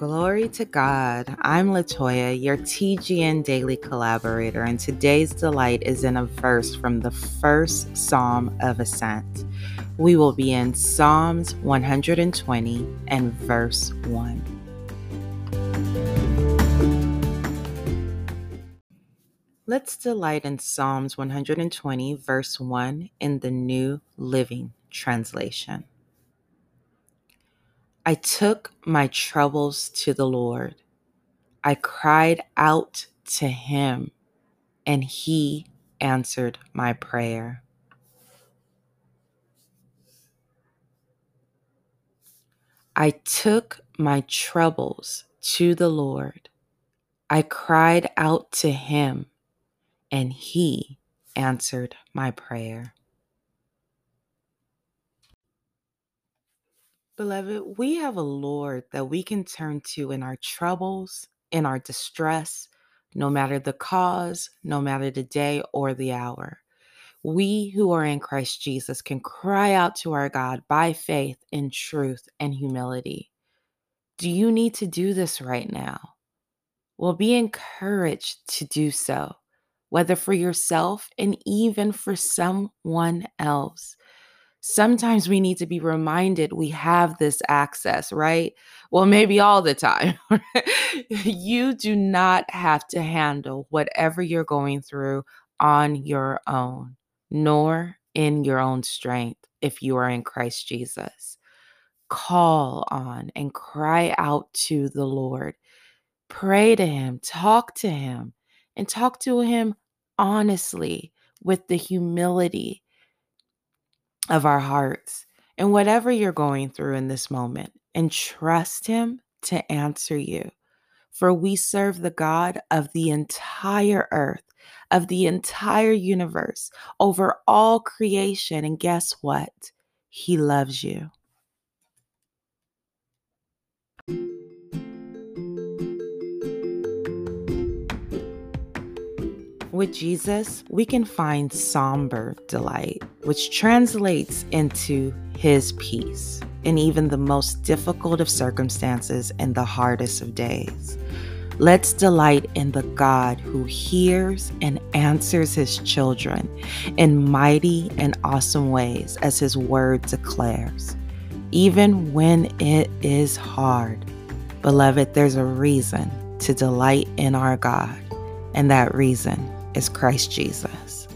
Glory to God. I'm Latoya, your TGN daily collaborator, and today's delight is in a verse from the first Psalm of Ascent. We will be in Psalms 120 and verse 1. Let's delight in Psalms 120, verse 1 in the New Living Translation. I took my troubles to the Lord. I cried out to him, and he answered my prayer. I took my troubles to the Lord. I cried out to him, and he answered my prayer. Beloved, we have a Lord that we can turn to in our troubles, in our distress, no matter the cause, no matter the day or the hour. We who are in Christ Jesus can cry out to our God by faith in truth and humility. Do you need to do this right now? Well, be encouraged to do so, whether for yourself and even for someone else sometimes we need to be reminded we have this access, right? Well, maybe all the time. you do not have to handle whatever you're going through on your own, nor in your own strength if you are in Christ Jesus. Call on and cry out to the Lord. Pray to Him, talk to Him, and talk to Him honestly with the humility of our hearts and whatever you're going through in this moment and trust Him to answer you. For we serve the God of the entire earth, of the entire universe, over all creation. And guess what? He loves you. With Jesus, we can find somber delight, which translates into his peace in even the most difficult of circumstances and the hardest of days. Let's delight in the God who hears and answers his children in mighty and awesome ways, as his word declares. Even when it is hard, beloved, there's a reason to delight in our God, and that reason is Christ Jesus.